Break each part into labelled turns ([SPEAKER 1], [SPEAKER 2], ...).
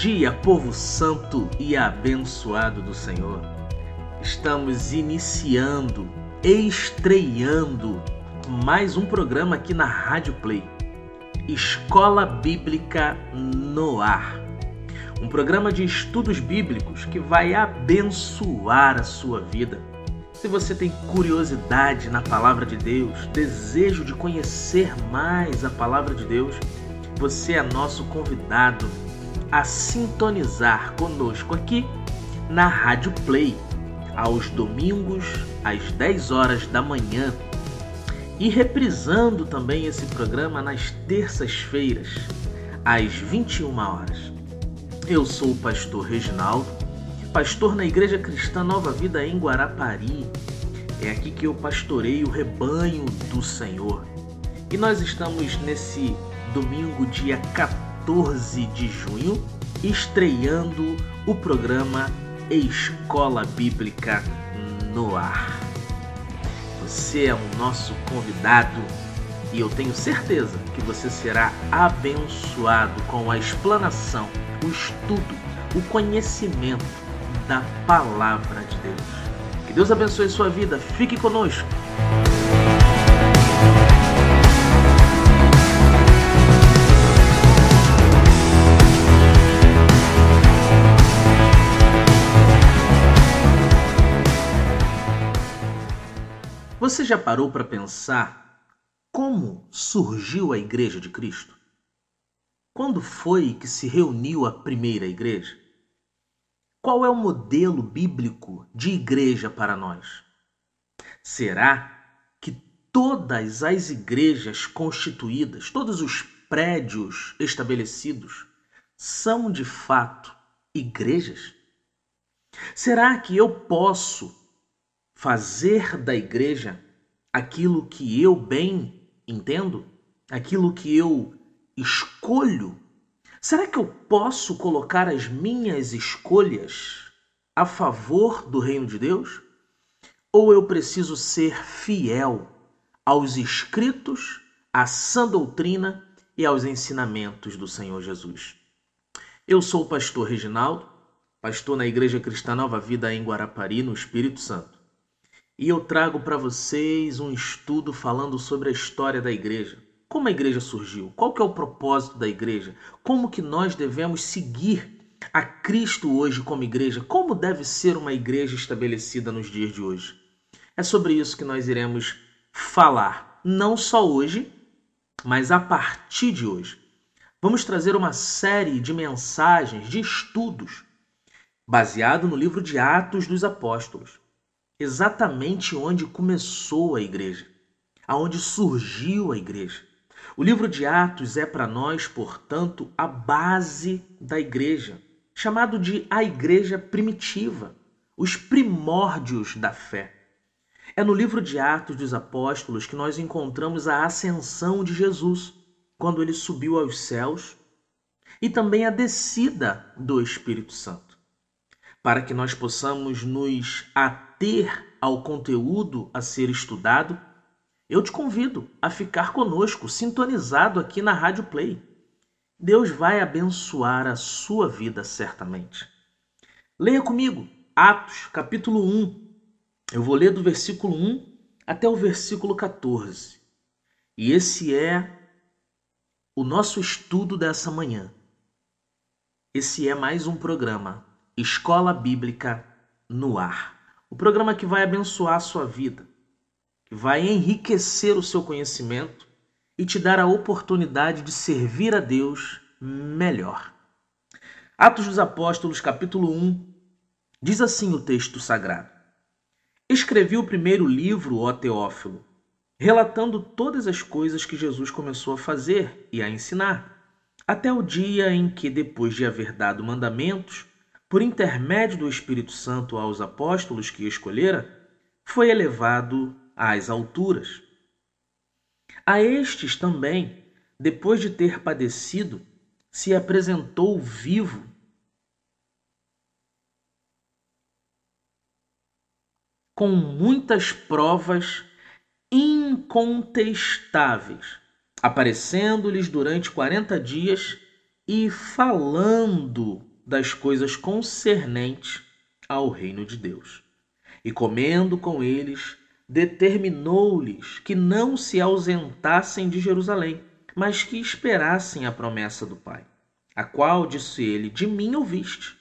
[SPEAKER 1] dia, povo santo e abençoado do Senhor. Estamos iniciando, estreando mais um programa aqui na Rádio Play. Escola Bíblica no Ar. Um programa de estudos bíblicos que vai abençoar a sua vida. Se você tem curiosidade na palavra de Deus, desejo de conhecer mais a palavra de Deus, você é nosso convidado a sintonizar conosco aqui na Rádio Play, aos domingos, às 10 horas da manhã, e reprisando também esse programa nas terças-feiras, às 21 horas. Eu sou o pastor Reginaldo, pastor na Igreja Cristã Nova Vida em Guarapari. É aqui que eu pastorei o rebanho do Senhor. E nós estamos nesse domingo, dia 14 de junho, estreando o programa Escola Bíblica no Ar. Você é o nosso convidado e eu tenho certeza que você será abençoado com a explanação, o estudo, o conhecimento da palavra de Deus. Que Deus abençoe sua vida. Fique conosco. Você já parou para pensar como surgiu a Igreja de Cristo? Quando foi que se reuniu a primeira igreja? Qual é o modelo bíblico de igreja para nós? Será que todas as igrejas constituídas, todos os prédios estabelecidos, são de fato igrejas? Será que eu posso fazer da igreja aquilo que eu bem entendo, aquilo que eu escolho? Será que eu posso colocar as minhas escolhas a favor do reino de Deus? Ou eu preciso ser fiel aos escritos, à sã doutrina e aos ensinamentos do Senhor Jesus? Eu sou o pastor Reginaldo, pastor na Igreja Cristã Nova Vida em Guarapari, no Espírito Santo e eu trago para vocês um estudo falando sobre a história da igreja. Como a igreja surgiu? Qual que é o propósito da igreja? Como que nós devemos seguir a Cristo hoje como igreja? Como deve ser uma igreja estabelecida nos dias de hoje? É sobre isso que nós iremos falar, não só hoje, mas a partir de hoje. Vamos trazer uma série de mensagens, de estudos, baseado no livro de Atos dos Apóstolos exatamente onde começou a igreja, aonde surgiu a igreja. O livro de Atos é para nós, portanto, a base da igreja, chamado de a igreja primitiva, os primórdios da fé. É no livro de Atos dos Apóstolos que nós encontramos a ascensão de Jesus, quando ele subiu aos céus, e também a descida do Espírito Santo. Para que nós possamos nos ater ater ao conteúdo a ser estudado, eu te convido a ficar conosco, sintonizado aqui na Rádio Play. Deus vai abençoar a sua vida certamente. Leia comigo Atos, capítulo 1. Eu vou ler do versículo 1 até o versículo 14. E esse é o nosso estudo dessa manhã. Esse é mais um programa Escola Bíblica no Ar. O programa que vai abençoar a sua vida, que vai enriquecer o seu conhecimento e te dar a oportunidade de servir a Deus melhor. Atos dos Apóstolos, capítulo 1, diz assim o texto sagrado: Escrevi o primeiro livro, ó Teófilo, relatando todas as coisas que Jesus começou a fazer e a ensinar, até o dia em que, depois de haver dado mandamentos, por intermédio do Espírito Santo aos apóstolos que escolhera, foi elevado às alturas. A estes também, depois de ter padecido, se apresentou vivo. Com muitas provas incontestáveis, aparecendo-lhes durante quarenta dias e falando das coisas concernentes ao reino de Deus. E comendo com eles, determinou-lhes que não se ausentassem de Jerusalém, mas que esperassem a promessa do Pai, a qual, disse ele, de mim ouviste.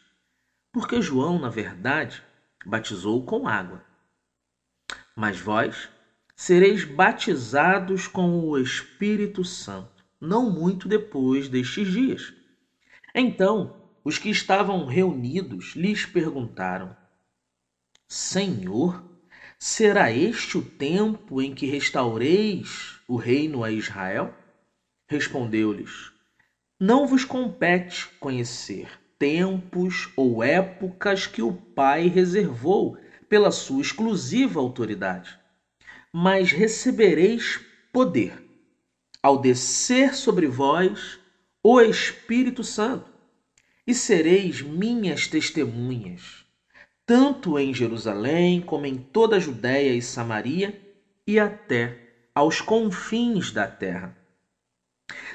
[SPEAKER 1] Porque João, na verdade, batizou com água. Mas vós sereis batizados com o Espírito Santo, não muito depois destes dias. Então, os que estavam reunidos lhes perguntaram: Senhor, será este o tempo em que restaureis o reino a Israel? Respondeu-lhes: Não vos compete conhecer tempos ou épocas que o Pai reservou pela sua exclusiva autoridade, mas recebereis poder ao descer sobre vós o Espírito Santo e sereis minhas testemunhas, tanto em Jerusalém como em toda a Judéia e Samaria e até aos confins da terra.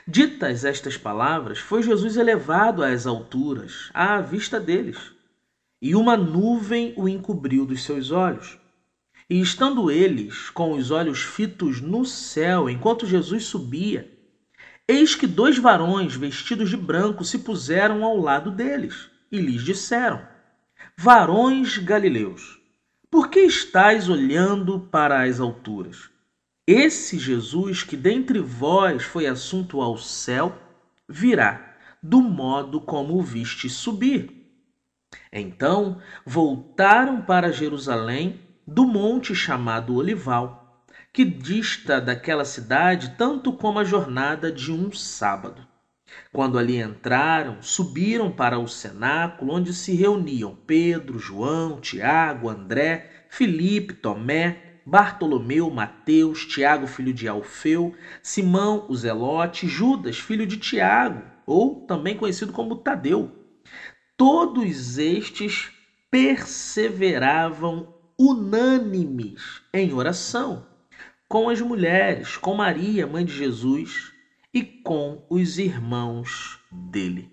[SPEAKER 1] Ditas estas palavras, foi Jesus elevado às alturas, à vista deles, e uma nuvem o encobriu dos seus olhos. E estando eles com os olhos fitos no céu, enquanto Jesus subia, Eis que dois varões vestidos de branco se puseram ao lado deles e lhes disseram: Varões galileus, por que estáis olhando para as alturas? Esse Jesus que dentre vós foi assunto ao céu, virá do modo como o viste subir. Então voltaram para Jerusalém do monte chamado Olival que dista daquela cidade tanto como a jornada de um sábado. Quando ali entraram, subiram para o cenáculo onde se reuniam Pedro, João, Tiago, André, Filipe, Tomé, Bartolomeu, Mateus, Tiago, filho de Alfeu, Simão, o Zelote, Judas, filho de Tiago, ou também conhecido como Tadeu. Todos estes perseveravam unânimes em oração com as mulheres, com Maria, mãe de Jesus, e com os irmãos dele.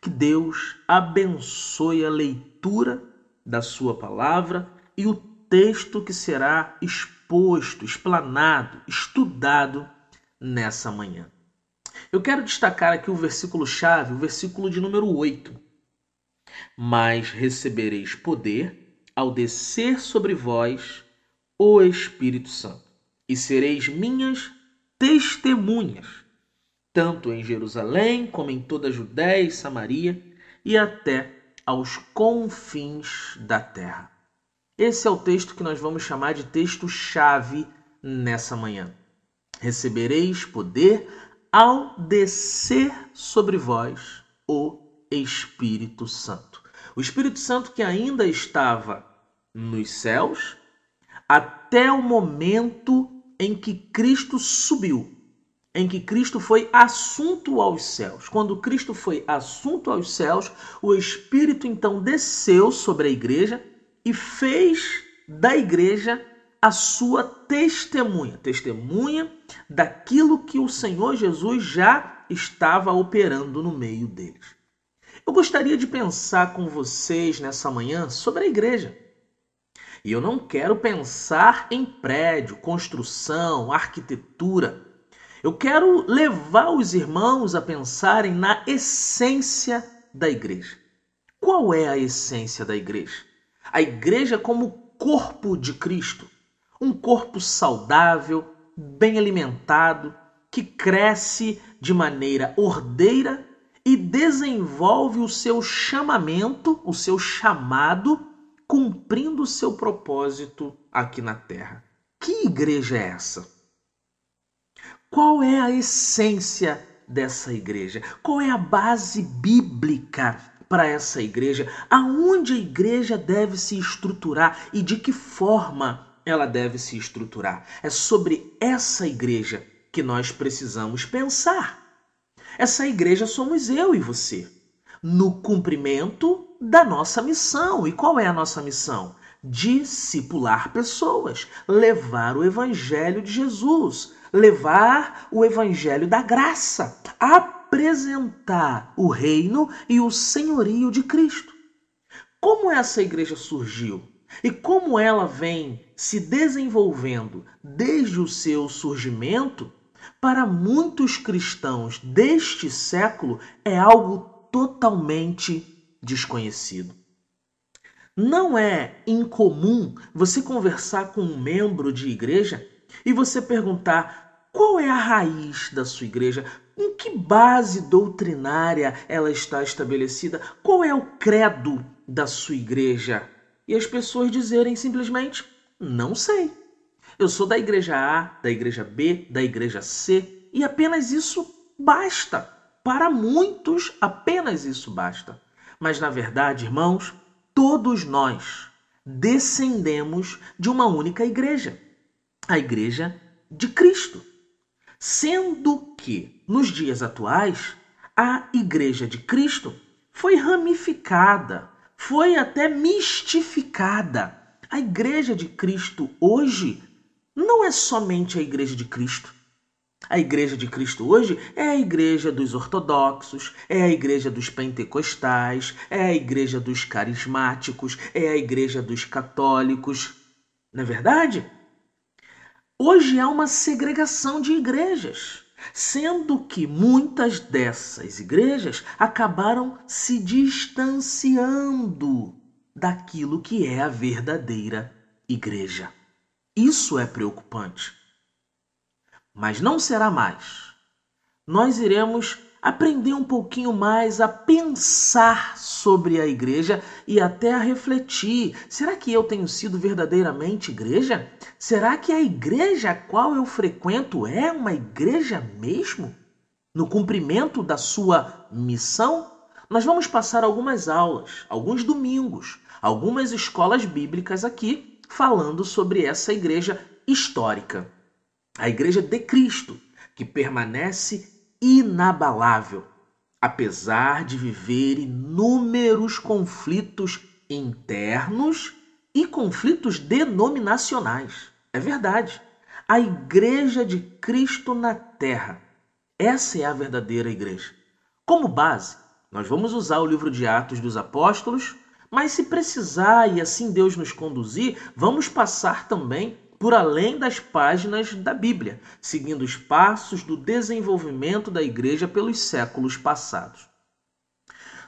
[SPEAKER 1] Que Deus abençoe a leitura da sua palavra e o texto que será exposto, explanado, estudado nessa manhã. Eu quero destacar aqui o versículo chave, o versículo de número 8. Mas recebereis poder ao descer sobre vós o Espírito Santo e sereis minhas testemunhas, tanto em Jerusalém como em toda a Judéia e Samaria e até aos confins da terra. Esse é o texto que nós vamos chamar de texto-chave nessa manhã. Recebereis poder ao descer sobre vós o Espírito Santo. O Espírito Santo que ainda estava nos céus até o momento em que Cristo subiu, em que Cristo foi assunto aos céus. Quando Cristo foi assunto aos céus, o Espírito então desceu sobre a igreja e fez da igreja a sua testemunha, testemunha daquilo que o Senhor Jesus já estava operando no meio deles. Eu gostaria de pensar com vocês nessa manhã sobre a igreja. E eu não quero pensar em prédio, construção, arquitetura. Eu quero levar os irmãos a pensarem na essência da igreja. Qual é a essência da igreja? A igreja como corpo de Cristo, um corpo saudável, bem alimentado, que cresce de maneira ordeira e desenvolve o seu chamamento, o seu chamado cumprindo o seu propósito aqui na terra. Que igreja é essa? Qual é a essência dessa igreja? Qual é a base bíblica para essa igreja? Aonde a igreja deve se estruturar e de que forma ela deve se estruturar? É sobre essa igreja que nós precisamos pensar. Essa igreja somos eu e você, no cumprimento da nossa missão. E qual é a nossa missão? Discipular pessoas, levar o Evangelho de Jesus, levar o Evangelho da graça, apresentar o reino e o senhorio de Cristo. Como essa igreja surgiu e como ela vem se desenvolvendo desde o seu surgimento, para muitos cristãos deste século é algo totalmente desconhecido. Não é incomum você conversar com um membro de igreja e você perguntar qual é a raiz da sua igreja, em que base doutrinária ela está estabelecida, qual é o credo da sua igreja. E as pessoas dizerem simplesmente: não sei. Eu sou da igreja A, da igreja B, da igreja C, e apenas isso basta. Para muitos, apenas isso basta. Mas na verdade, irmãos, todos nós descendemos de uma única igreja, a igreja de Cristo. Sendo que, nos dias atuais, a igreja de Cristo foi ramificada, foi até mistificada. A igreja de Cristo hoje não é somente a igreja de Cristo. A igreja de Cristo hoje é a igreja dos ortodoxos, é a igreja dos pentecostais, é a igreja dos carismáticos, é a igreja dos católicos. Não é verdade? Hoje há uma segregação de igrejas, sendo que muitas dessas igrejas acabaram se distanciando daquilo que é a verdadeira igreja. Isso é preocupante. Mas não será mais. Nós iremos aprender um pouquinho mais a pensar sobre a igreja e até a refletir: será que eu tenho sido verdadeiramente igreja? Será que a igreja a qual eu frequento é uma igreja mesmo? No cumprimento da sua missão? Nós vamos passar algumas aulas, alguns domingos, algumas escolas bíblicas aqui falando sobre essa igreja histórica, a igreja de Cristo, que permanece inabalável, apesar de viver inúmeros conflitos internos e conflitos denominacionais. É verdade. A igreja de Cristo na terra. Essa é a verdadeira igreja. Como base, nós vamos usar o livro de Atos dos Apóstolos mas se precisar e assim Deus nos conduzir, vamos passar também por além das páginas da Bíblia, seguindo os passos do desenvolvimento da igreja pelos séculos passados.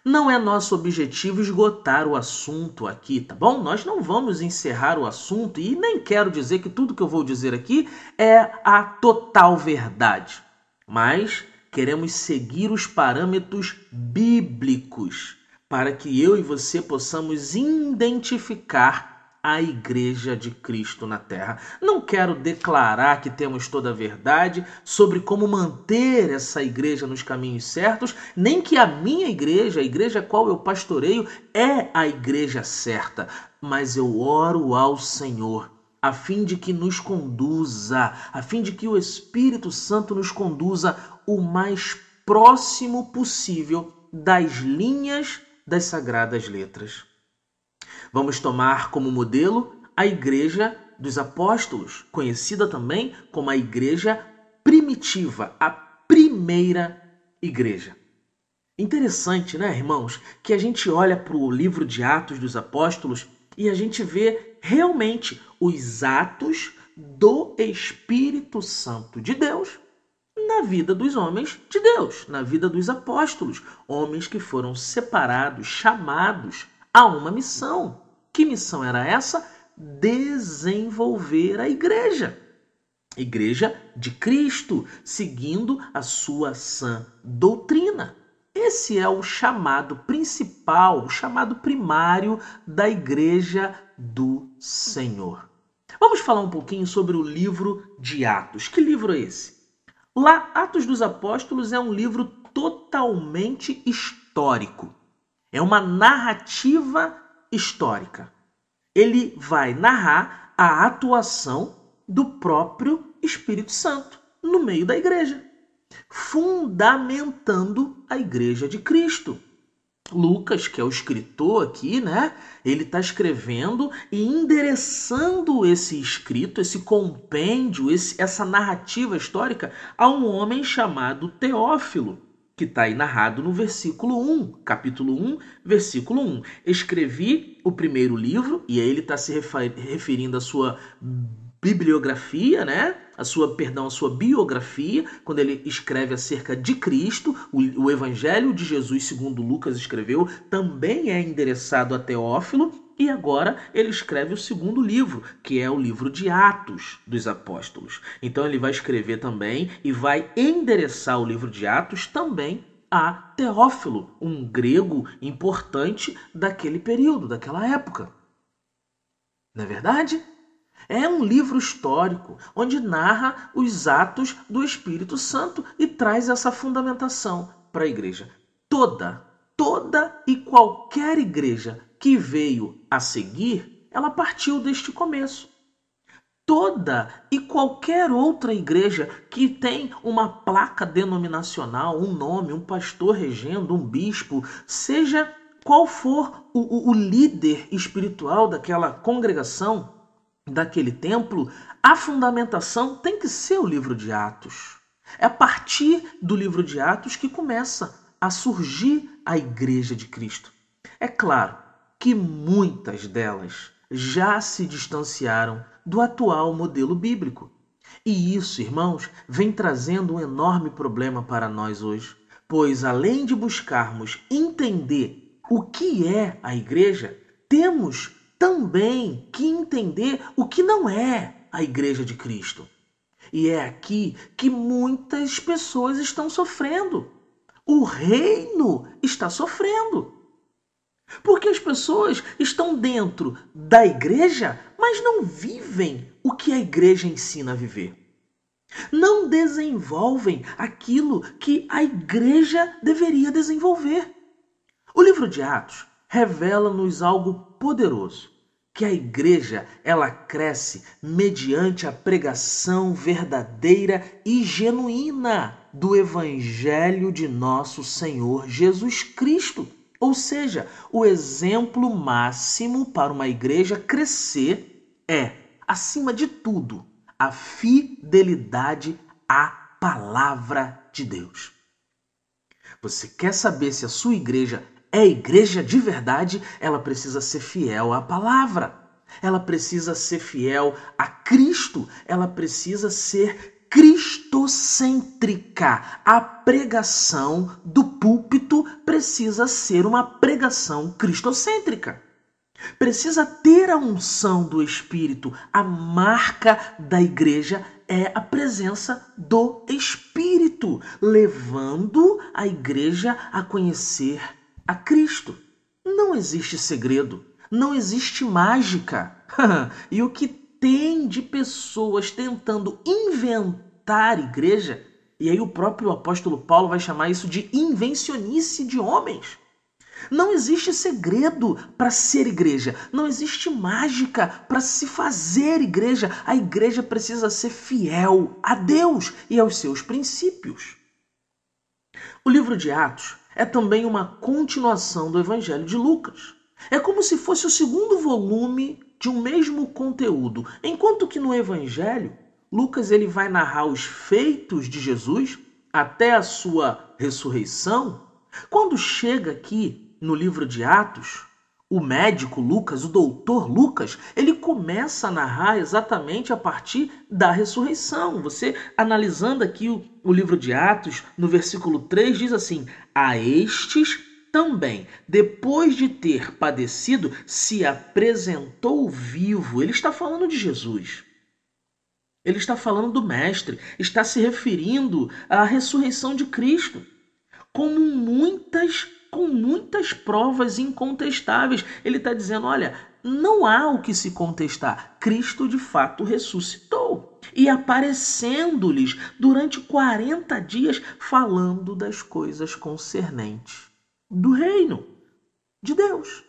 [SPEAKER 1] Não é nosso objetivo esgotar o assunto aqui, tá bom? Nós não vamos encerrar o assunto e nem quero dizer que tudo que eu vou dizer aqui é a total verdade, mas queremos seguir os parâmetros bíblicos para que eu e você possamos identificar a Igreja de Cristo na Terra. Não quero declarar que temos toda a verdade sobre como manter essa igreja nos caminhos certos, nem que a minha igreja, a igreja a qual eu pastoreio, é a igreja certa. Mas eu oro ao Senhor a fim de que nos conduza, a fim de que o Espírito Santo nos conduza o mais próximo possível das linhas das Sagradas Letras. Vamos tomar como modelo a Igreja dos Apóstolos, conhecida também como a Igreja Primitiva, a primeira igreja. Interessante, né, irmãos, que a gente olha para o livro de Atos dos Apóstolos e a gente vê realmente os atos do Espírito Santo de Deus na vida dos homens de Deus, na vida dos apóstolos, homens que foram separados, chamados a uma missão. Que missão era essa? Desenvolver a igreja. Igreja de Cristo, seguindo a sua sã doutrina. Esse é o chamado principal, o chamado primário da igreja do Senhor. Vamos falar um pouquinho sobre o livro de Atos. Que livro é esse? Lá, Atos dos Apóstolos é um livro totalmente histórico. É uma narrativa histórica. Ele vai narrar a atuação do próprio Espírito Santo no meio da igreja, fundamentando a igreja de Cristo. Lucas, que é o escritor aqui, né? Ele está escrevendo e endereçando esse escrito, esse compêndio, esse, essa narrativa histórica a um homem chamado Teófilo. Que está aí narrado no versículo 1, capítulo 1, versículo 1. Escrevi o primeiro livro, e aí ele está se referindo à sua bibliografia, né? A sua, perdão, a sua biografia, quando ele escreve acerca de Cristo, o, o Evangelho de Jesus, segundo Lucas escreveu, também é endereçado a Teófilo, e agora ele escreve o segundo livro, que é o livro de Atos dos Apóstolos. Então ele vai escrever também e vai endereçar o livro de Atos também a Teófilo, um grego importante daquele período, daquela época. Não é verdade? É um livro histórico onde narra os atos do Espírito Santo e traz essa fundamentação para a igreja. Toda, toda e qualquer igreja que veio a seguir, ela partiu deste começo. Toda e qualquer outra igreja que tem uma placa denominacional, um nome, um pastor regendo, um bispo, seja qual for o, o, o líder espiritual daquela congregação, daquele templo, a fundamentação tem que ser o livro de Atos. É a partir do livro de Atos que começa a surgir a igreja de Cristo. É claro que muitas delas já se distanciaram do atual modelo bíblico. E isso, irmãos, vem trazendo um enorme problema para nós hoje, pois além de buscarmos entender o que é a igreja, temos também que entender o que não é a igreja de Cristo. E é aqui que muitas pessoas estão sofrendo. O reino está sofrendo. Porque as pessoas estão dentro da igreja, mas não vivem o que a igreja ensina a viver. Não desenvolvem aquilo que a igreja deveria desenvolver. O livro de Atos revela-nos algo poderoso, que a igreja ela cresce mediante a pregação verdadeira e genuína do evangelho de nosso Senhor Jesus Cristo. Ou seja, o exemplo máximo para uma igreja crescer é, acima de tudo, a fidelidade à palavra de Deus. Você quer saber se a sua igreja é igreja de verdade? Ela precisa ser fiel à palavra. Ela precisa ser fiel a Cristo. Ela precisa ser cristocêntrica. A pregação do púlpito precisa ser uma pregação cristocêntrica. Precisa ter a unção do Espírito. A marca da igreja é a presença do Espírito, levando a igreja a conhecer a Cristo. Não existe segredo, não existe mágica. e o que tem de pessoas tentando inventar igreja, e aí o próprio apóstolo Paulo vai chamar isso de invencionice de homens. Não existe segredo para ser igreja, não existe mágica para se fazer igreja. A igreja precisa ser fiel a Deus e aos seus princípios. O livro de Atos é também uma continuação do Evangelho de Lucas. É como se fosse o segundo volume de um mesmo conteúdo. Enquanto que no Evangelho, Lucas ele vai narrar os feitos de Jesus até a sua ressurreição. Quando chega aqui no livro de Atos, o médico Lucas, o doutor Lucas, ele começa a narrar exatamente a partir da ressurreição. Você analisando aqui o, o livro de Atos, no versículo 3, diz assim: A estes também, depois de ter padecido, se apresentou vivo. Ele está falando de Jesus. Ele está falando do Mestre, está se referindo à ressurreição de Cristo, como muitas, com muitas provas incontestáveis. Ele está dizendo: olha, não há o que se contestar. Cristo de fato ressuscitou. E aparecendo-lhes durante 40 dias, falando das coisas concernentes do reino de Deus.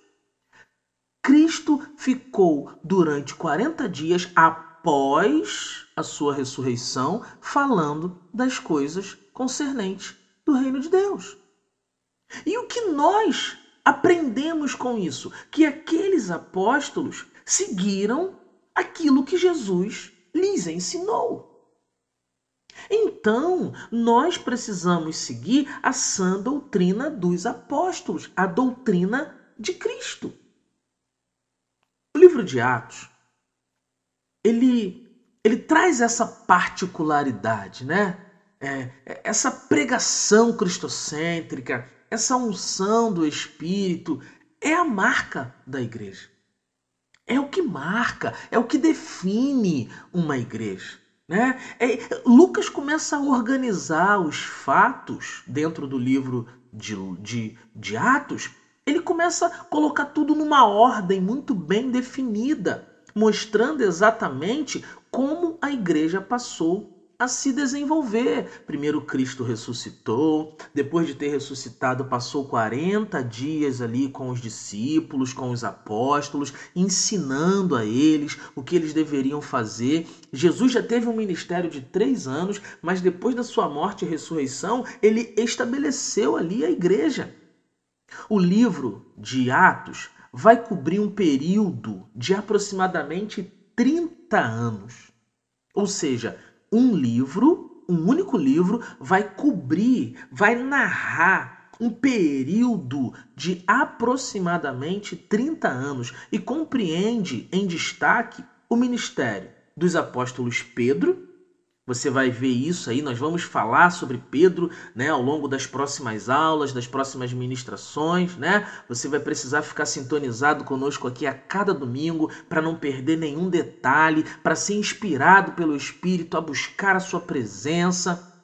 [SPEAKER 1] Cristo ficou durante 40 dias após a sua ressurreição falando das coisas concernentes do reino de Deus. E o que nós aprendemos com isso? Que aqueles apóstolos seguiram aquilo que Jesus lhes ensinou. Então, nós precisamos seguir a sã doutrina dos apóstolos, a doutrina de Cristo. O livro de Atos, ele, ele traz essa particularidade, né? É, é essa pregação cristocêntrica, essa unção do Espírito, é a marca da igreja. É o que marca, é o que define uma igreja. Né? É, Lucas começa a organizar os fatos dentro do livro de, de, de Atos. Ele começa a colocar tudo numa ordem muito bem definida, mostrando exatamente como a igreja passou a se desenvolver. Primeiro Cristo ressuscitou, depois de ter ressuscitado, passou 40 dias ali com os discípulos, com os apóstolos, ensinando a eles o que eles deveriam fazer. Jesus já teve um ministério de três anos, mas depois da sua morte e ressurreição, ele estabeleceu ali a igreja. O livro de Atos vai cobrir um período de aproximadamente 30 anos. Ou seja, um livro, um único livro, vai cobrir, vai narrar um período de aproximadamente 30 anos e compreende em destaque o ministério dos apóstolos Pedro, você vai ver isso aí, nós vamos falar sobre Pedro, né, ao longo das próximas aulas, das próximas ministrações, né? Você vai precisar ficar sintonizado conosco aqui a cada domingo para não perder nenhum detalhe, para ser inspirado pelo Espírito a buscar a sua presença.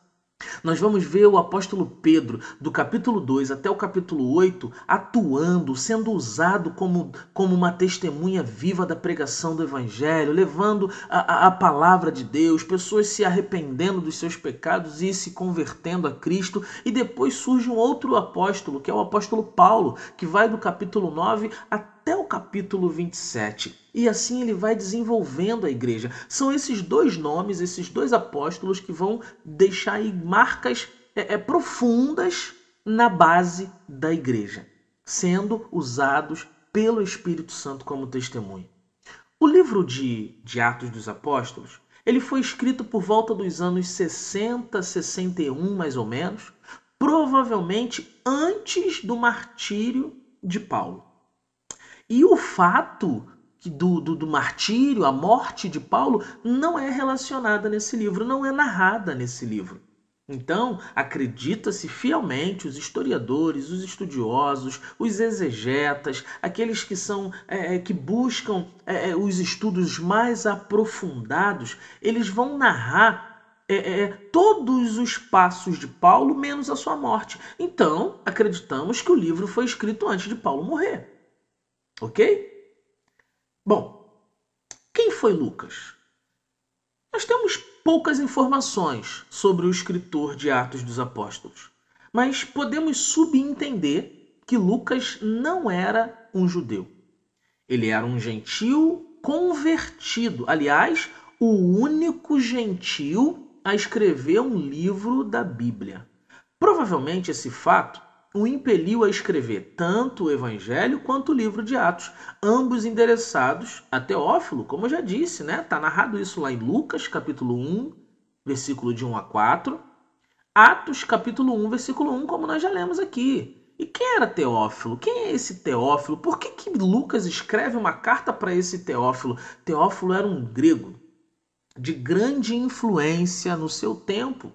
[SPEAKER 1] Nós vamos ver o apóstolo Pedro, do capítulo 2 até o capítulo 8, atuando, sendo usado como, como uma testemunha viva da pregação do Evangelho, levando a, a, a palavra de Deus, pessoas se arrependendo dos seus pecados e se convertendo a Cristo. E depois surge um outro apóstolo, que é o apóstolo Paulo, que vai do capítulo 9 até o capítulo 27. E assim ele vai desenvolvendo a igreja. São esses dois nomes, esses dois apóstolos que vão deixar marcas é, é, profundas na base da igreja, sendo usados pelo Espírito Santo como testemunho. O livro de, de Atos dos Apóstolos ele foi escrito por volta dos anos 60, 61 mais ou menos, provavelmente antes do martírio de Paulo. E o fato do, do, do, martírio, a morte de Paulo, não é relacionada nesse livro, não é narrada nesse livro. Então, acredita-se fielmente os historiadores, os estudiosos, os exegetas, aqueles que são é, é que buscam é, é, os estudos mais aprofundados, eles vão narrar é, é, todos os passos de Paulo menos a sua morte. Então, acreditamos que o livro foi escrito antes de Paulo morrer. Ok? Bom, quem foi Lucas? Nós temos poucas informações sobre o escritor de Atos dos Apóstolos, mas podemos subentender que Lucas não era um judeu. Ele era um gentil convertido, aliás, o único gentil a escrever um livro da Bíblia. Provavelmente esse fato o impeliu a escrever tanto o Evangelho quanto o livro de Atos, ambos endereçados a Teófilo, como eu já disse, né? Está narrado isso lá em Lucas, capítulo 1, versículo de 1 a 4, Atos, capítulo 1, versículo 1, como nós já lemos aqui. E quem era Teófilo? Quem é esse Teófilo? Por que, que Lucas escreve uma carta para esse Teófilo? Teófilo era um grego de grande influência no seu tempo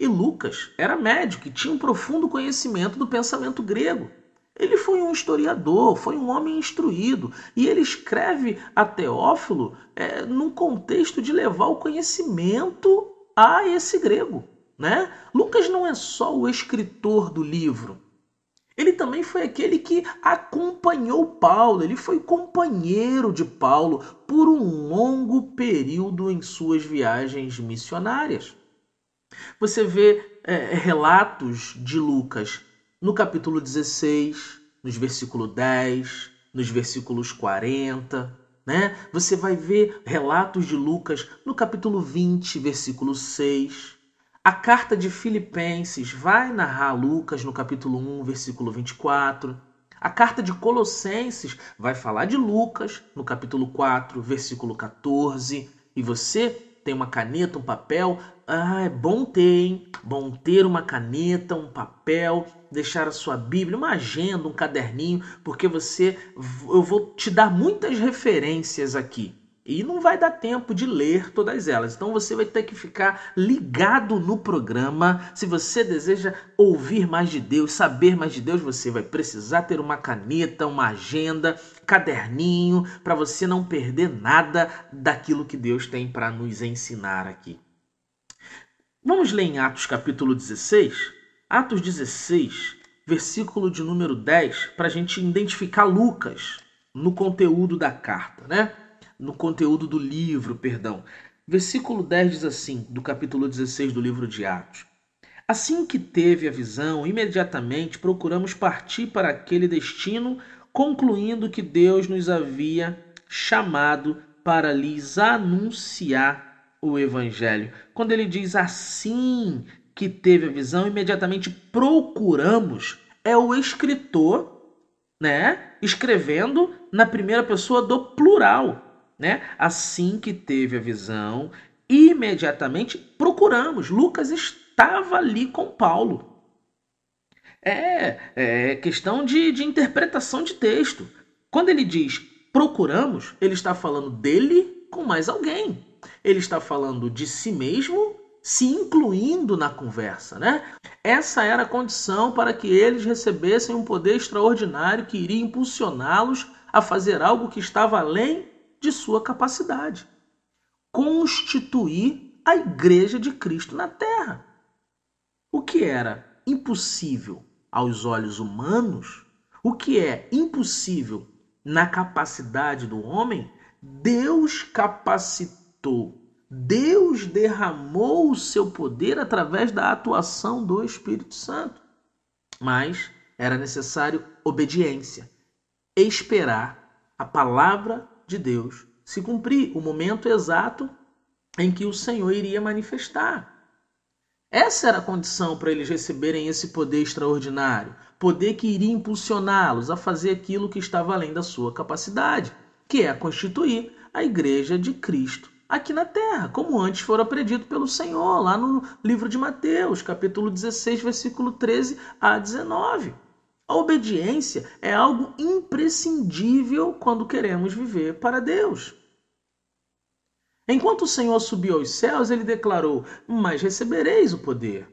[SPEAKER 1] e Lucas era médico e tinha um profundo conhecimento do pensamento grego. Ele foi um historiador, foi um homem instruído, e ele escreve a Teófilo é, num contexto de levar o conhecimento a esse grego. Né? Lucas não é só o escritor do livro, ele também foi aquele que acompanhou Paulo, ele foi companheiro de Paulo por um longo período em suas viagens missionárias. Você vê é, relatos de Lucas no capítulo 16, nos versículos 10, nos versículos 40. Né? Você vai ver relatos de Lucas no capítulo 20, versículo 6. A carta de Filipenses vai narrar Lucas no capítulo 1, versículo 24. A carta de Colossenses vai falar de Lucas no capítulo 4, versículo 14. E você tem uma caneta, um papel. Ah, é bom ter, hein? Bom ter uma caneta, um papel, deixar a sua Bíblia, uma agenda, um caderninho, porque você eu vou te dar muitas referências aqui. E não vai dar tempo de ler todas elas. Então você vai ter que ficar ligado no programa. Se você deseja ouvir mais de Deus, saber mais de Deus, você vai precisar ter uma caneta, uma agenda, caderninho, para você não perder nada daquilo que Deus tem para nos ensinar aqui. Vamos ler em Atos capítulo 16? Atos 16, versículo de número 10, para a gente identificar Lucas no conteúdo da carta, né? No conteúdo do livro, perdão. Versículo 10 diz assim, do capítulo 16 do livro de Atos. Assim que teve a visão, imediatamente procuramos partir para aquele destino, concluindo que Deus nos havia chamado para lhes anunciar o evangelho. Quando ele diz assim que teve a visão, imediatamente procuramos, é o escritor, né, escrevendo na primeira pessoa do plural né? Assim que teve a visão, imediatamente procuramos. Lucas estava ali com Paulo. É, é questão de, de interpretação de texto. Quando ele diz procuramos, ele está falando dele com mais alguém. Ele está falando de si mesmo, se incluindo na conversa, né? Essa era a condição para que eles recebessem um poder extraordinário que iria impulsioná-los a fazer algo que estava além de sua capacidade. Constituir a igreja de Cristo na terra. O que era impossível aos olhos humanos, o que é impossível na capacidade do homem, Deus capacitou. Deus derramou o seu poder através da atuação do Espírito Santo. Mas era necessário obediência, esperar a palavra de Deus se cumprir, o momento exato em que o Senhor iria manifestar. Essa era a condição para eles receberem esse poder extraordinário, poder que iria impulsioná-los a fazer aquilo que estava além da sua capacidade, que é constituir a igreja de Cristo aqui na terra, como antes fora predito pelo Senhor, lá no livro de Mateus, capítulo 16, versículo 13 a 19. A obediência é algo imprescindível quando queremos viver para Deus. Enquanto o Senhor subiu aos céus, ele declarou: Mas recebereis o poder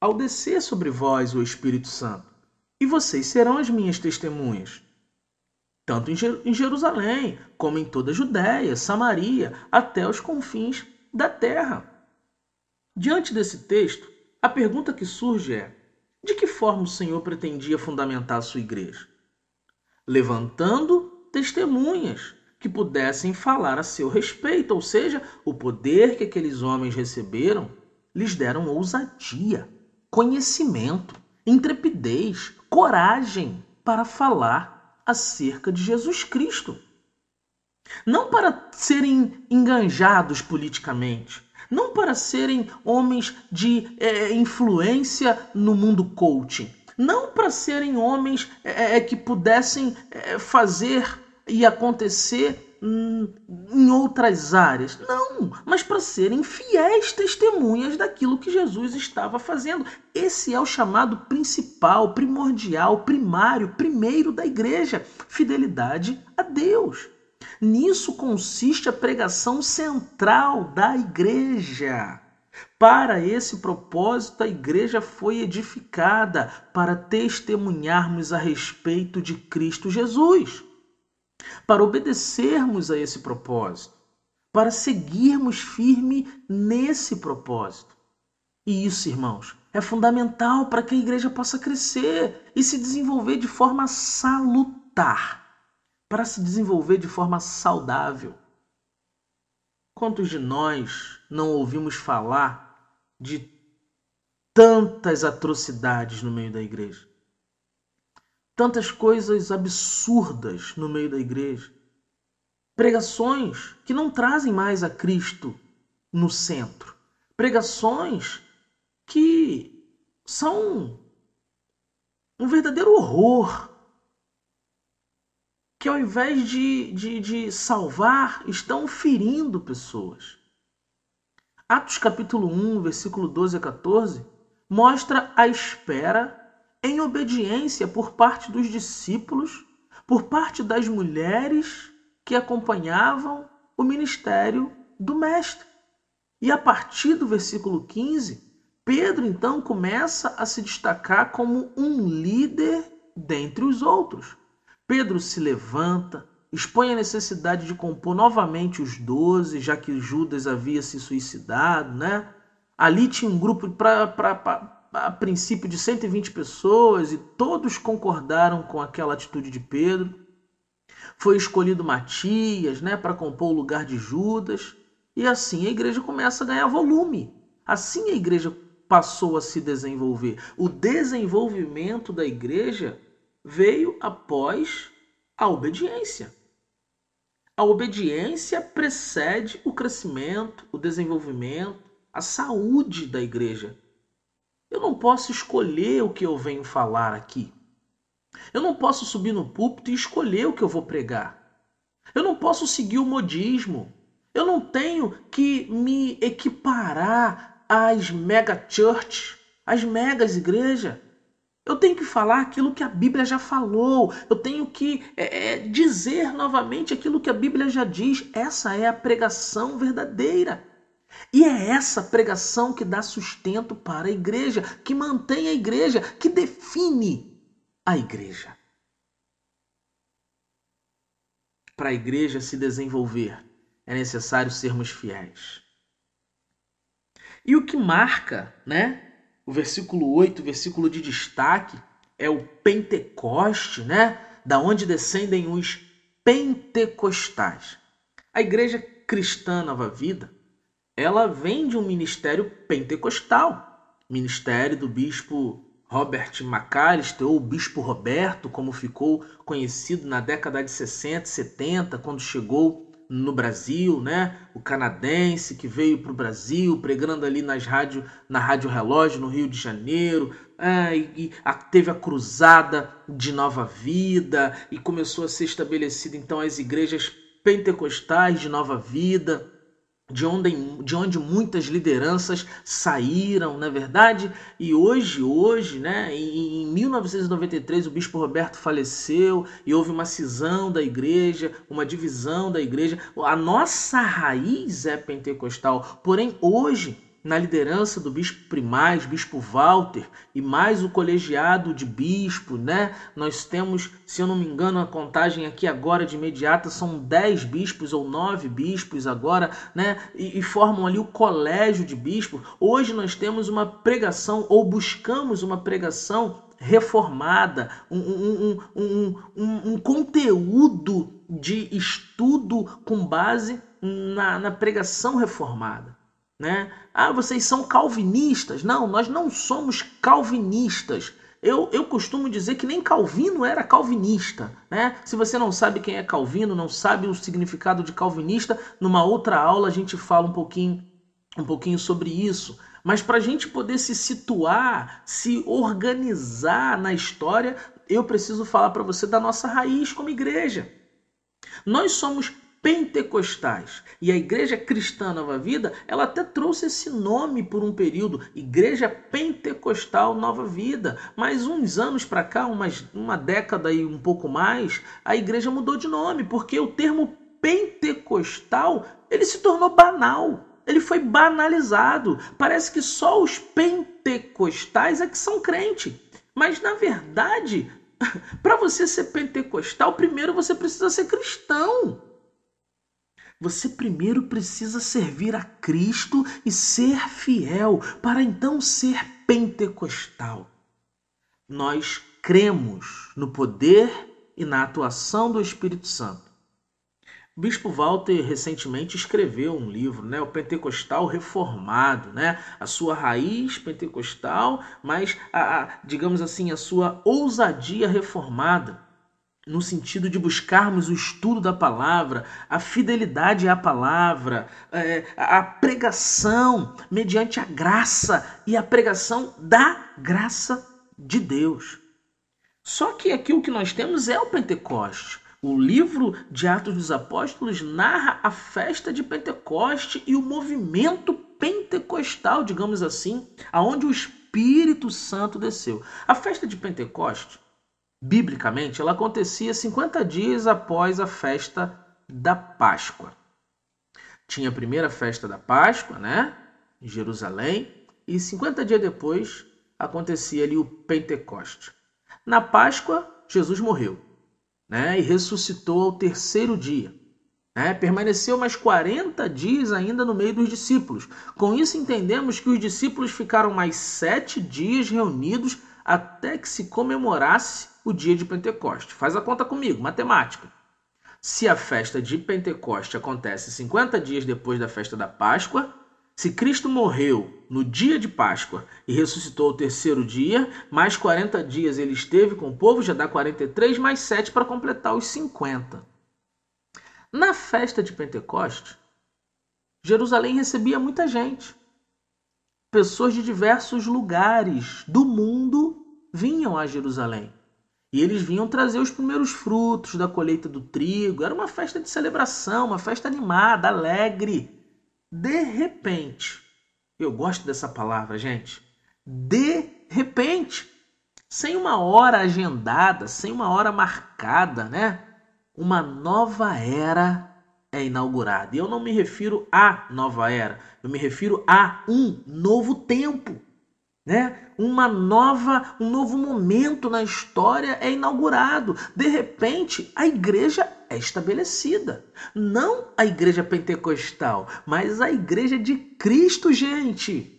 [SPEAKER 1] ao descer sobre vós o Espírito Santo, e vocês serão as minhas testemunhas, tanto em Jerusalém, como em toda a Judéia, Samaria, até os confins da terra. Diante desse texto, a pergunta que surge é: de que forma o Senhor pretendia fundamentar a sua igreja? Levantando testemunhas que pudessem falar a seu respeito, ou seja, o poder que aqueles homens receberam lhes deram ousadia, conhecimento, intrepidez, coragem para falar acerca de Jesus Cristo. Não para serem enganjados politicamente, não para serem homens de é, influência no mundo coaching, não para serem homens é, é que pudessem é, fazer e acontecer hum, em outras áreas. Não, mas para serem fiéis testemunhas daquilo que Jesus estava fazendo. Esse é o chamado principal, primordial, primário, primeiro da igreja: fidelidade a Deus. Nisso consiste a pregação central da igreja. Para esse propósito, a igreja foi edificada para testemunharmos a respeito de Cristo Jesus, para obedecermos a esse propósito, para seguirmos firme nesse propósito. E isso, irmãos, é fundamental para que a igreja possa crescer e se desenvolver de forma salutar para se desenvolver de forma saudável. Quantos de nós não ouvimos falar de tantas atrocidades no meio da igreja? Tantas coisas absurdas no meio da igreja. Pregações que não trazem mais a Cristo no centro. Pregações que são um verdadeiro horror que ao invés de, de, de salvar, estão ferindo pessoas. Atos capítulo 1, versículo 12 a 14, mostra a espera em obediência por parte dos discípulos, por parte das mulheres que acompanhavam o ministério do Mestre. E a partir do versículo 15, Pedro então começa a se destacar como um líder dentre os outros. Pedro se levanta, expõe a necessidade de compor novamente os doze, já que Judas havia se suicidado, né? Ali tinha um grupo para a princípio de 120 pessoas e todos concordaram com aquela atitude de Pedro. Foi escolhido Matias, né, para compor o lugar de Judas, e assim a igreja começa a ganhar volume. Assim a igreja passou a se desenvolver. O desenvolvimento da igreja veio após a obediência. A obediência precede o crescimento, o desenvolvimento, a saúde da igreja. Eu não posso escolher o que eu venho falar aqui. Eu não posso subir no púlpito e escolher o que eu vou pregar. Eu não posso seguir o modismo. Eu não tenho que me equiparar às mega church, às megas igrejas. Eu tenho que falar aquilo que a Bíblia já falou. Eu tenho que é, é, dizer novamente aquilo que a Bíblia já diz. Essa é a pregação verdadeira. E é essa pregação que dá sustento para a igreja, que mantém a igreja, que define a igreja. Para a igreja se desenvolver, é necessário sermos fiéis. E o que marca, né, o versículo 8, versículo de destaque, é o Pentecoste, né? Da onde descendem os pentecostais. A igreja cristã Nova Vida, ela vem de um ministério pentecostal, ministério do bispo Robert McAllister, ou Bispo Roberto, como ficou conhecido na década de 60 e 70, quando chegou no Brasil, né? O canadense que veio para o Brasil pregando ali nas rádio, na Rádio Relógio no Rio de Janeiro, é, e, a, teve a cruzada de Nova Vida e começou a ser estabelecida então as igrejas pentecostais de Nova Vida de onde, de onde muitas lideranças saíram, na é verdade, e hoje, hoje, né, em 1993 o bispo Roberto faleceu e houve uma cisão da igreja, uma divisão da igreja. A nossa raiz é pentecostal, porém hoje na liderança do bispo primaz, bispo Walter, e mais o colegiado de bispo, né? Nós temos, se eu não me engano, a contagem aqui agora de imediata são 10 bispos ou 9 bispos agora, né? E, e formam ali o colégio de bispos. Hoje nós temos uma pregação, ou buscamos uma pregação reformada, um, um, um, um, um conteúdo de estudo com base na, na pregação reformada. Né? Ah, vocês são calvinistas. Não, nós não somos calvinistas. Eu, eu costumo dizer que nem Calvino era calvinista. Né? Se você não sabe quem é Calvino, não sabe o significado de calvinista, numa outra aula a gente fala um pouquinho, um pouquinho sobre isso. Mas para a gente poder se situar, se organizar na história, eu preciso falar para você da nossa raiz como igreja. Nós somos pentecostais. E a Igreja Cristã Nova Vida, ela até trouxe esse nome por um período, Igreja Pentecostal Nova Vida. Mas uns anos para cá, umas, uma década e um pouco mais, a igreja mudou de nome, porque o termo pentecostal, ele se tornou banal. Ele foi banalizado. Parece que só os pentecostais é que são crente. Mas na verdade, para você ser pentecostal, primeiro você precisa ser cristão. Você primeiro precisa servir a Cristo e ser fiel, para então ser pentecostal. Nós cremos no poder e na atuação do Espírito Santo. Bispo Walter recentemente escreveu um livro, né, o Pentecostal Reformado, né, a sua raiz pentecostal, mas a, a digamos assim a sua ousadia reformada no sentido de buscarmos o estudo da palavra, a fidelidade à palavra, é, a pregação mediante a graça e a pregação da graça de Deus. Só que aqui o que nós temos é o Pentecoste. O livro de Atos dos Apóstolos narra a festa de Pentecoste e o movimento pentecostal, digamos assim, aonde o Espírito Santo desceu. A festa de Pentecoste, biblicamente, ela acontecia 50 dias após a festa da Páscoa. Tinha a primeira festa da Páscoa, né, em Jerusalém, e 50 dias depois acontecia ali o Pentecoste. Na Páscoa, Jesus morreu, né, e ressuscitou ao terceiro dia. É, permaneceu mais 40 dias ainda no meio dos discípulos. Com isso, entendemos que os discípulos ficaram mais sete dias reunidos até que se comemorasse o dia de Pentecoste. Faz a conta comigo, matemática. Se a festa de Pentecoste acontece 50 dias depois da festa da Páscoa, se Cristo morreu no dia de Páscoa e ressuscitou o terceiro dia, mais 40 dias ele esteve com o povo, já dá 43, mais 7 para completar os 50. Na festa de Pentecoste, Jerusalém recebia muita gente. Pessoas de diversos lugares do mundo vinham a Jerusalém. E eles vinham trazer os primeiros frutos da colheita do trigo. Era uma festa de celebração, uma festa animada, alegre. De repente, eu gosto dessa palavra, gente. De repente, sem uma hora agendada, sem uma hora marcada, né? uma nova era é inaugurada. E eu não me refiro à nova era, eu me refiro a um novo tempo, né? Uma nova, um novo momento na história é inaugurado. De repente, a igreja é estabelecida. Não a igreja pentecostal, mas a igreja de Cristo, gente.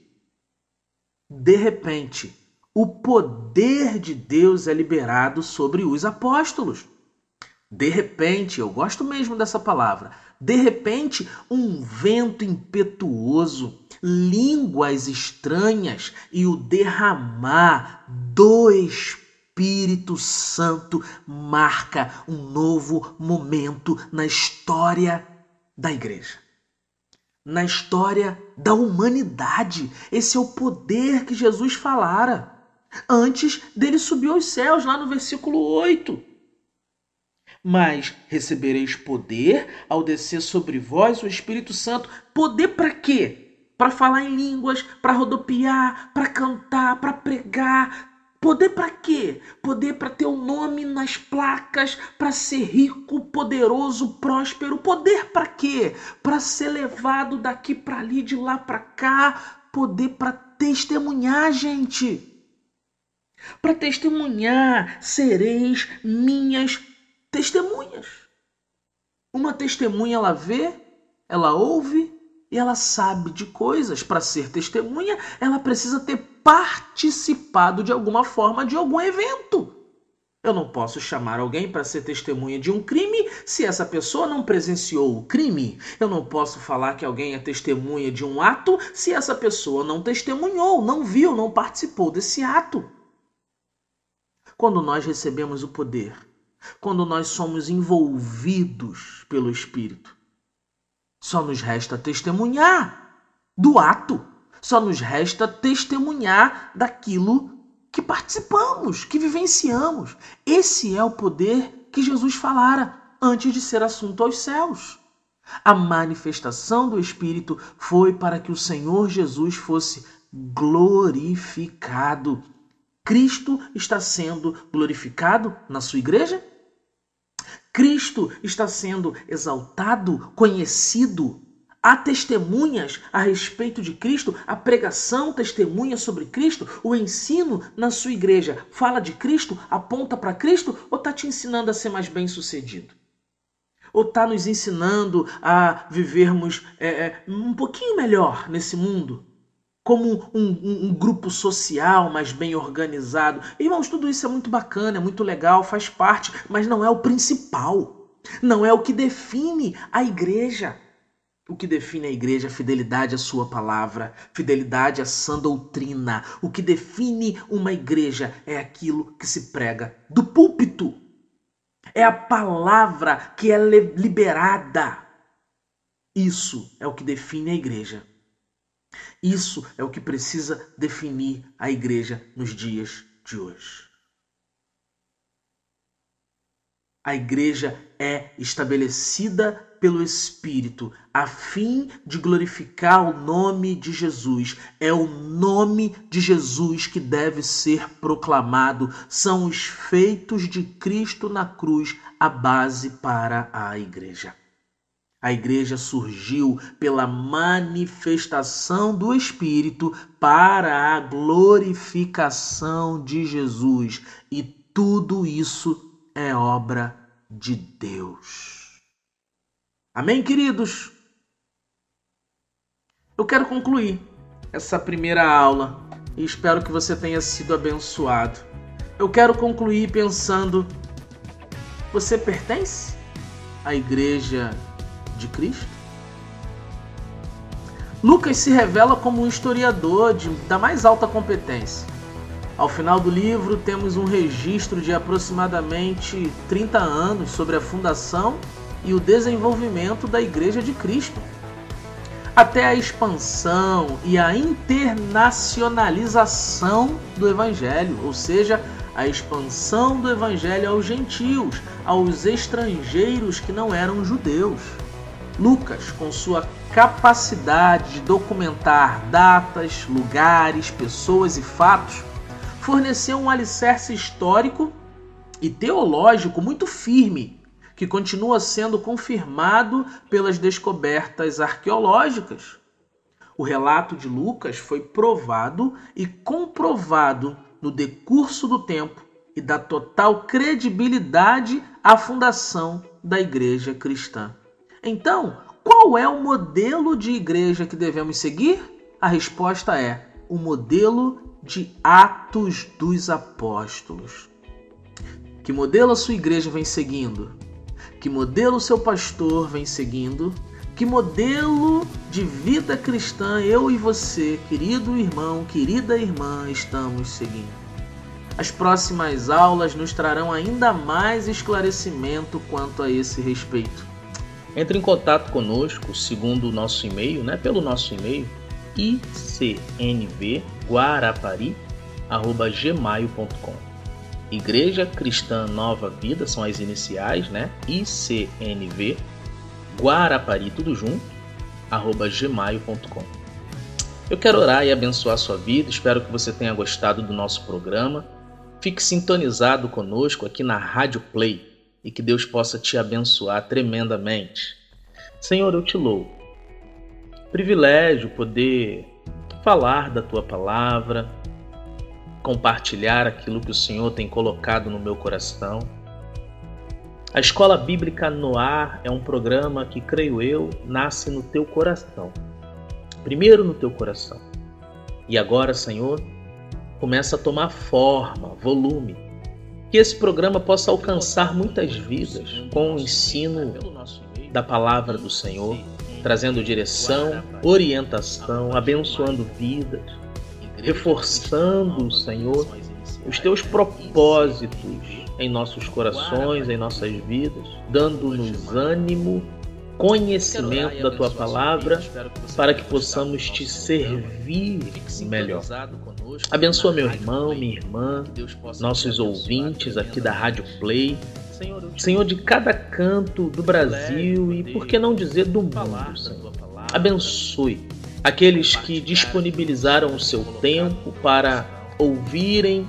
[SPEAKER 1] De repente, o poder de Deus é liberado sobre os apóstolos. De repente, eu gosto mesmo dessa palavra. De repente, um vento impetuoso, línguas estranhas e o derramar do Espírito Santo marca um novo momento na história da igreja. Na história da humanidade. Esse é o poder que Jesus falara antes dele subir aos céus, lá no versículo 8 mas recebereis poder ao descer sobre vós o Espírito Santo. Poder para quê? Para falar em línguas, para rodopiar, para cantar, para pregar. Poder para quê? Poder para ter o um nome nas placas, para ser rico, poderoso, próspero. Poder para quê? Para ser levado daqui para ali, de lá para cá. Poder para testemunhar, gente. Para testemunhar, sereis minhas testemunhas. Uma testemunha ela vê, ela ouve e ela sabe de coisas. Para ser testemunha, ela precisa ter participado de alguma forma de algum evento. Eu não posso chamar alguém para ser testemunha de um crime se essa pessoa não presenciou o crime. Eu não posso falar que alguém é testemunha de um ato se essa pessoa não testemunhou, não viu, não participou desse ato. Quando nós recebemos o poder quando nós somos envolvidos pelo Espírito. Só nos resta testemunhar do ato, só nos resta testemunhar daquilo que participamos, que vivenciamos. Esse é o poder que Jesus falara antes de ser assunto aos céus. A manifestação do Espírito foi para que o Senhor Jesus fosse glorificado. Cristo está sendo glorificado na sua igreja? Cristo está sendo exaltado, conhecido. Há testemunhas a respeito de Cristo, a pregação testemunha sobre Cristo, o ensino na sua igreja fala de Cristo, aponta para Cristo ou está te ensinando a ser mais bem sucedido? Ou está nos ensinando a vivermos é, é, um pouquinho melhor nesse mundo? Como um, um, um, grupo social mais bem organizado. Irmãos, tudo isso é muito bacana, é muito legal, faz parte, mas não é o principal. Não é o que define a igreja. O que define a igreja é fidelidade à sua palavra, fidelidade à sã doutrina. O que define uma igreja é aquilo que se prega do púlpito. É a palavra que é liberada. Isso é o que define a igreja. Isso é o que precisa definir a igreja nos dias de hoje. A igreja é estabelecida pelo Espírito, a fim de glorificar o nome de Jesus. É o nome de Jesus que deve ser proclamado. São os feitos de Cristo na cruz a base para a igreja. A igreja surgiu pela manifestação do Espírito para a glorificação de Jesus. E tudo isso é obra de Deus. Amém, queridos? Eu quero concluir essa primeira aula e espero que você tenha sido abençoado. Eu quero concluir pensando: você pertence à igreja de Cristo? Lucas se revela como um historiador de, da mais alta competência. Ao final do livro, temos um registro de aproximadamente 30 anos sobre a fundação e o desenvolvimento da Igreja de Cristo, até a expansão e a internacionalização do Evangelho, ou seja, a expansão do Evangelho aos gentios, aos estrangeiros que não eram judeus. Lucas, com sua capacidade de documentar datas, lugares, pessoas e fatos, forneceu um alicerce histórico e teológico muito firme, que continua sendo confirmado pelas descobertas arqueológicas. O relato de Lucas foi provado e comprovado no decurso do tempo e da total credibilidade à fundação da igreja cristã. Então, qual é o modelo de igreja que devemos seguir? A resposta é o modelo de Atos dos Apóstolos. Que modelo a sua igreja vem seguindo? Que modelo o seu pastor vem seguindo? Que modelo de vida cristã eu e você, querido irmão, querida irmã, estamos seguindo? As próximas aulas nos trarão ainda mais esclarecimento quanto a esse respeito.
[SPEAKER 2] Entre em contato conosco, segundo o nosso e-mail, né, pelo nosso e-mail icnvguarapari@gmail.com. Igreja Cristã Nova Vida são as iniciais, né? ICNV Guarapari tudo junto gmail.com. Eu quero orar e abençoar a sua vida. Espero que você tenha gostado do nosso programa. Fique sintonizado conosco aqui na Rádio Play e que Deus possa te abençoar tremendamente. Senhor, eu te louvo. Privilégio poder falar da tua palavra, compartilhar aquilo que o Senhor tem colocado no meu coração. A Escola Bíblica no Ar é um programa que, creio eu, nasce no teu coração. Primeiro no teu coração. E agora, Senhor, começa a tomar forma, volume que esse programa possa alcançar muitas vidas com o ensino da palavra do Senhor, trazendo direção, orientação, abençoando vidas, reforçando, Senhor, os teus propósitos em nossos corações, em nossas vidas, dando-nos ânimo conhecimento da tua palavra para que possamos te servir melhor. Abençoa meu irmão, minha irmã, nossos ouvintes aqui da Rádio Play. Senhor, de cada canto do Brasil e por que não dizer do mundo, Senhor. Abençoe aqueles que disponibilizaram o seu tempo para ouvirem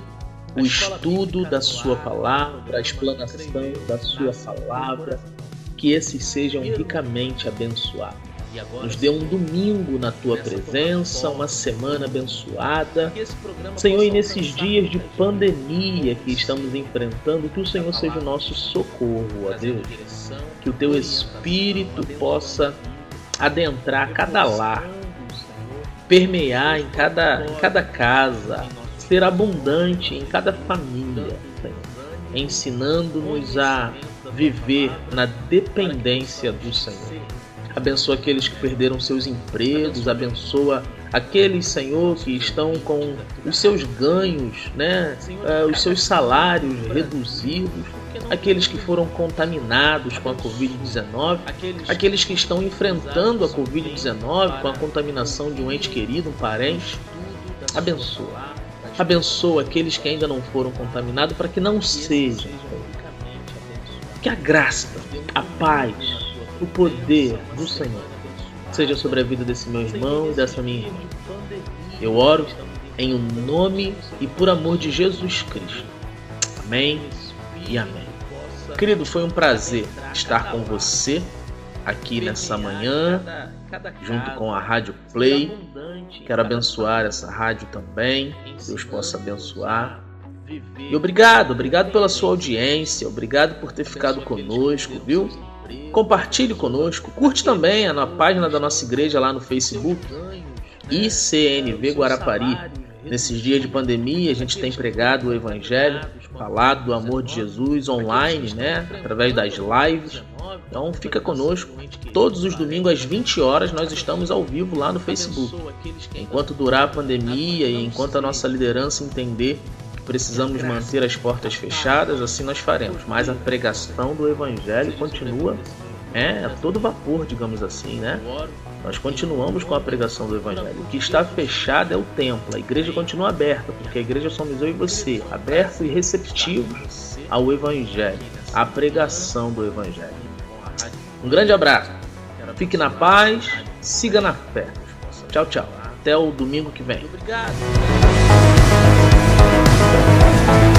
[SPEAKER 2] o estudo da sua palavra, a explanação da sua palavra que esses sejam ricamente abençoados. Nos dê um domingo na tua presença, uma semana abençoada. Senhor, e nesses dias de pandemia que estamos enfrentando, que o Senhor seja o nosso socorro, ó Deus. Que o teu Espírito possa adentrar cada lar, permear em cada, em cada casa, ser abundante em cada família, ensinando-nos a viver na dependência do Senhor. Abençoa aqueles que perderam seus empregos, abençoa aqueles, Senhor, que estão com os seus ganhos, né, uh, os seus salários reduzidos, aqueles que foram contaminados com a Covid-19, aqueles que estão enfrentando a Covid-19 com a contaminação de um ente querido, um parente. Abençoa. Abençoa aqueles que ainda não foram contaminados para que não sejam. que a graça, a paz,
[SPEAKER 1] o poder do Senhor seja sobre a vida desse meu irmão e dessa minha irmã. Eu oro em o nome e por amor de Jesus Cristo. Amém e amém. Querido, foi um prazer estar com você aqui nessa manhã, junto com a Rádio Play. Quero abençoar essa rádio também, Deus possa abençoar. E obrigado, obrigado pela sua audiência, obrigado por ter ficado conosco, viu? Compartilhe conosco, curte também a página da nossa igreja lá no Facebook, ICNV Guarapari. Nesses dias de pandemia, a gente tem pregado o Evangelho, falado do amor de Jesus online, né? Através das lives. Então fica conosco. Todos os domingos às 20 horas nós estamos ao vivo lá no Facebook. Enquanto durar a pandemia e enquanto a nossa liderança entender precisamos manter as portas fechadas, assim nós faremos. Mas a pregação do Evangelho continua é, a todo vapor, digamos assim, né? Nós continuamos com a pregação do Evangelho. O que está fechado é o templo. A igreja continua aberta, porque a igreja somos eu e você, abertos e receptivos ao Evangelho, à pregação do Evangelho. Um grande abraço. Fique na paz, siga na fé. Tchau, tchau. Até o domingo que vem. Obrigado. Música